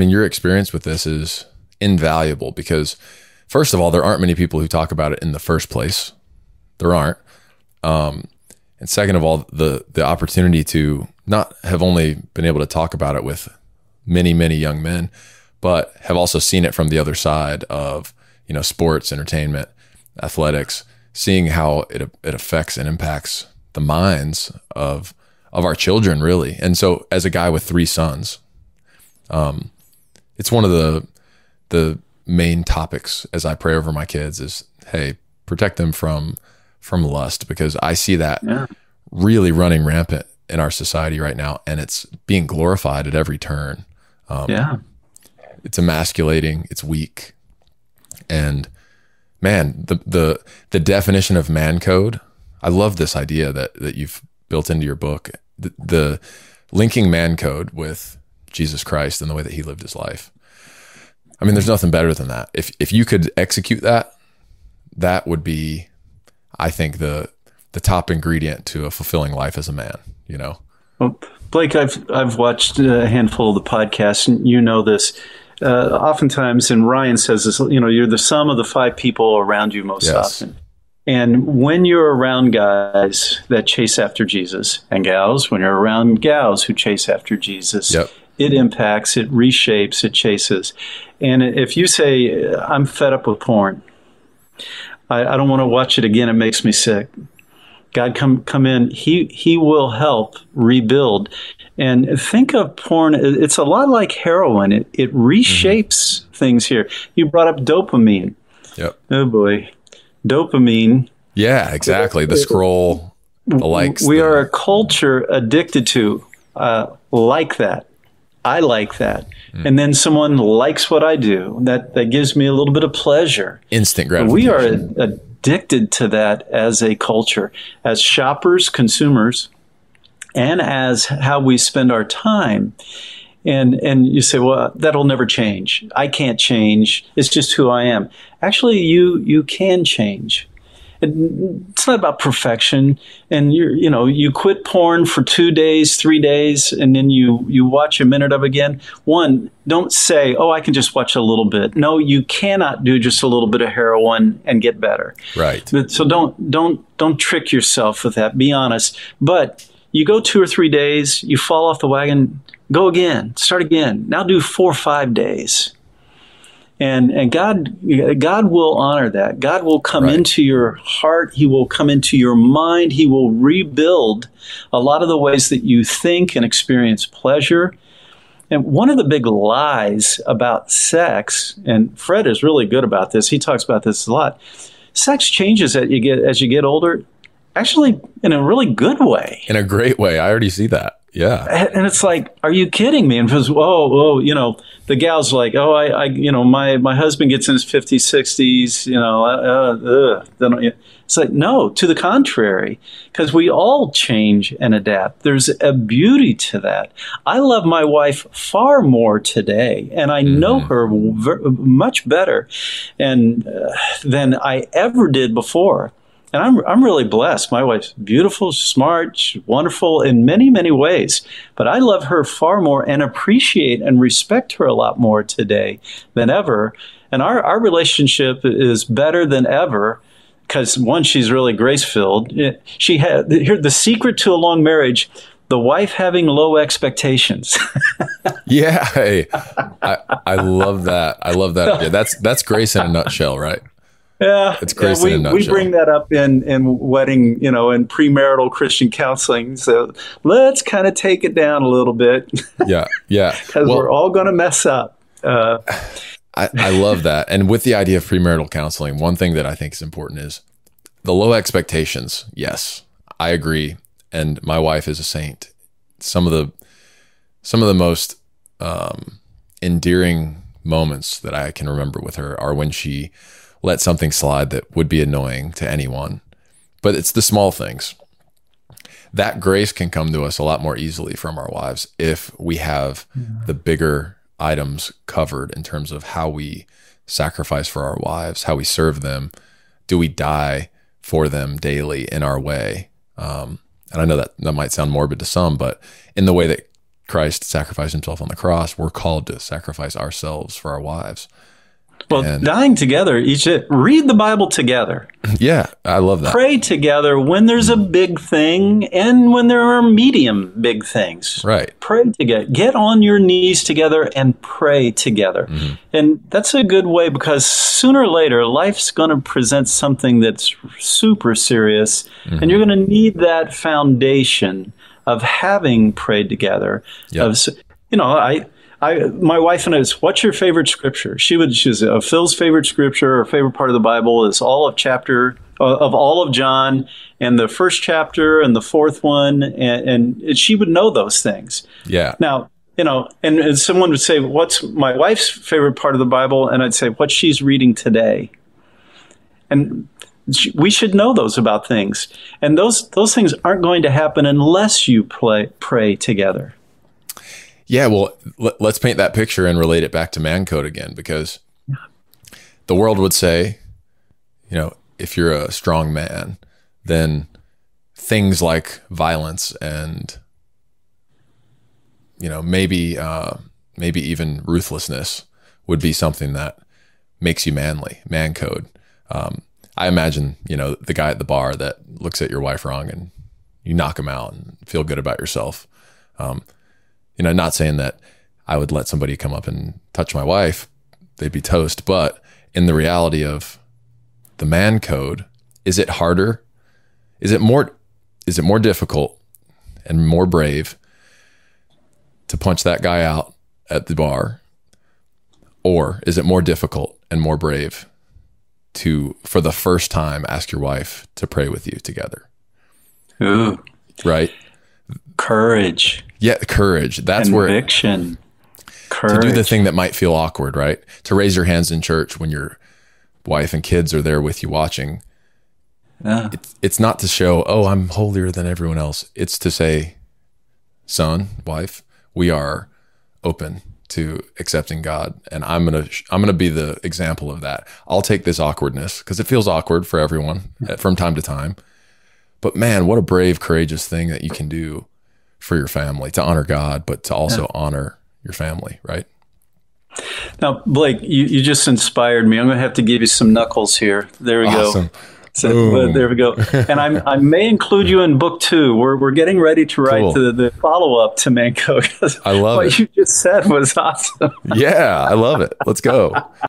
mean, your experience with this is invaluable because, first of all, there aren't many people who talk about it in the first place. There aren't. Um, and second of all, the the opportunity to not have only been able to talk about it with many many young men, but have also seen it from the other side of you know sports, entertainment, athletics, seeing how it it affects and impacts the minds of of our children really. And so, as a guy with three sons, um, it's one of the the main topics as I pray over my kids is, hey, protect them from from lust because I see that yeah. really running rampant in our society right now, and it's being glorified at every turn. Um, yeah, it's emasculating, it's weak, and man, the the the definition of man code. I love this idea that that you've built into your book. The, the linking man code with Jesus Christ and the way that He lived His life. I mean, there's nothing better than that. If if you could execute that, that would be I think the the top ingredient to a fulfilling life as a man. You know. Well, Blake, I've I've watched a handful of the podcasts, and you know this. Uh, oftentimes, and Ryan says this. You know, you're the sum of the five people around you most yes. often. And when you're around guys that chase after Jesus, and gals, when you're around gals who chase after Jesus, yep. It impacts, it reshapes, it chases. And if you say, "I'm fed up with porn," I, I don't want to watch it again. It makes me sick. God, come come in. He He will help rebuild. And think of porn. It's a lot like heroin. It it reshapes mm-hmm. things here. You brought up dopamine. Yep. Oh boy, dopamine. Yeah, exactly. The scroll, the likes. We the, are a culture addicted to uh, like that. I like that. Mm. And then someone likes what I do. That that gives me a little bit of pleasure. Instant gratification. We are addicted to that as a culture, as shoppers, consumers, and as how we spend our time. And and you say, well, that'll never change. I can't change. It's just who I am. Actually, you you can change it's not about perfection. And you you know you quit porn for two days, three days, and then you you watch a minute of it again. One, don't say, "Oh, I can just watch a little bit." No, you cannot do just a little bit of heroin and get better. Right. So don't don't don't trick yourself with that. Be honest. But you go two or three days, you fall off the wagon, go again, start again. Now do four or five days and and God God will honor that. God will come right. into your heart. He will come into your mind. He will rebuild a lot of the ways that you think and experience pleasure. And one of the big lies about sex, and Fred is really good about this. He talks about this a lot. Sex changes as you get as you get older, actually in a really good way. In a great way. I already see that. Yeah. And it's like, are you kidding me? And it was, oh, whoa, you know, the gal's like, oh, I, I you know, my, my husband gets in his 50s, 60s, you know, uh, uh, then, it's like, no, to the contrary, because we all change and adapt. There's a beauty to that. I love my wife far more today, and I mm-hmm. know her much better and uh, than I ever did before and I'm I'm really blessed. My wife's beautiful, smart, wonderful in many many ways. But I love her far more and appreciate and respect her a lot more today than ever. And our our relationship is better than ever because one, she's really grace filled. Eh, she had here the secret to a long marriage. The wife having low expectations. yeah, I, I love that. I love that. That's that's grace in a nutshell, right? Yeah, it's grace yeah, we, we bring that up in in wedding, you know, in premarital Christian counseling. So let's kind of take it down a little bit. Yeah, yeah, because well, we're all going to mess up. Uh, I, I love that, and with the idea of premarital counseling, one thing that I think is important is the low expectations. Yes, I agree, and my wife is a saint. Some of the some of the most um, endearing moments that I can remember with her are when she let something slide that would be annoying to anyone. But it's the small things. That grace can come to us a lot more easily from our wives if we have yeah. the bigger items covered in terms of how we sacrifice for our wives, how we serve them. Do we die for them daily in our way? Um, and I know that that might sound morbid to some, but in the way that Christ sacrificed himself on the cross, we're called to sacrifice ourselves for our wives. Well, And- dying together, each read the Bible together. Yeah, I love that. Pray together when there's a big thing and when there are medium big things. Right. Pray together. Get on your knees together and pray together. Mm-hmm. And that's a good way because sooner or later, life's going to present something that's super serious. And you're mm-hmm. going to need that foundation of having prayed together. Yeah. Of, you know, I. I, my wife and I was, what's your favorite scripture? She would, she was, uh, Phil's favorite scripture or favorite part of the Bible is all of chapter, uh, of all of John and the first chapter and the fourth one. And, and she would know those things. Yeah. Now, you know, and, and someone would say, what's my wife's favorite part of the Bible? And I'd say, what she's reading today. And we should know those about things. And those, those things aren't going to happen unless you play, pray together. Yeah, well, let, let's paint that picture and relate it back to man code again because the world would say, you know, if you're a strong man, then things like violence and you know maybe uh, maybe even ruthlessness would be something that makes you manly, man code. Um, I imagine you know the guy at the bar that looks at your wife wrong and you knock him out and feel good about yourself. Um, you know, not saying that I would let somebody come up and touch my wife, they'd be toast. But in the reality of the man code, is it harder? Is it more is it more difficult and more brave to punch that guy out at the bar? Or is it more difficult and more brave to for the first time ask your wife to pray with you together? Ooh, Right? courage, Yeah, courage. That's where conviction, to do the thing that might feel awkward, right? To raise your hands in church when your wife and kids are there with you watching. Yeah. It's, it's not to show, oh, I'm holier than everyone else. It's to say, son, wife, we are open to accepting God, and I'm gonna I'm gonna be the example of that. I'll take this awkwardness because it feels awkward for everyone uh, from time to time. But man, what a brave, courageous thing that you can do for your family to honor God, but to also honor your family, right? Now, Blake, you, you just inspired me. I'm going to have to give you some knuckles here. There we Awesome. go. So, uh, there we go. And I'm, I may include you in book two. We're, we're getting ready to write Cool. the, the follow up to Man Code. I love what it. you just said was awesome. Yeah, I love it. Let's go.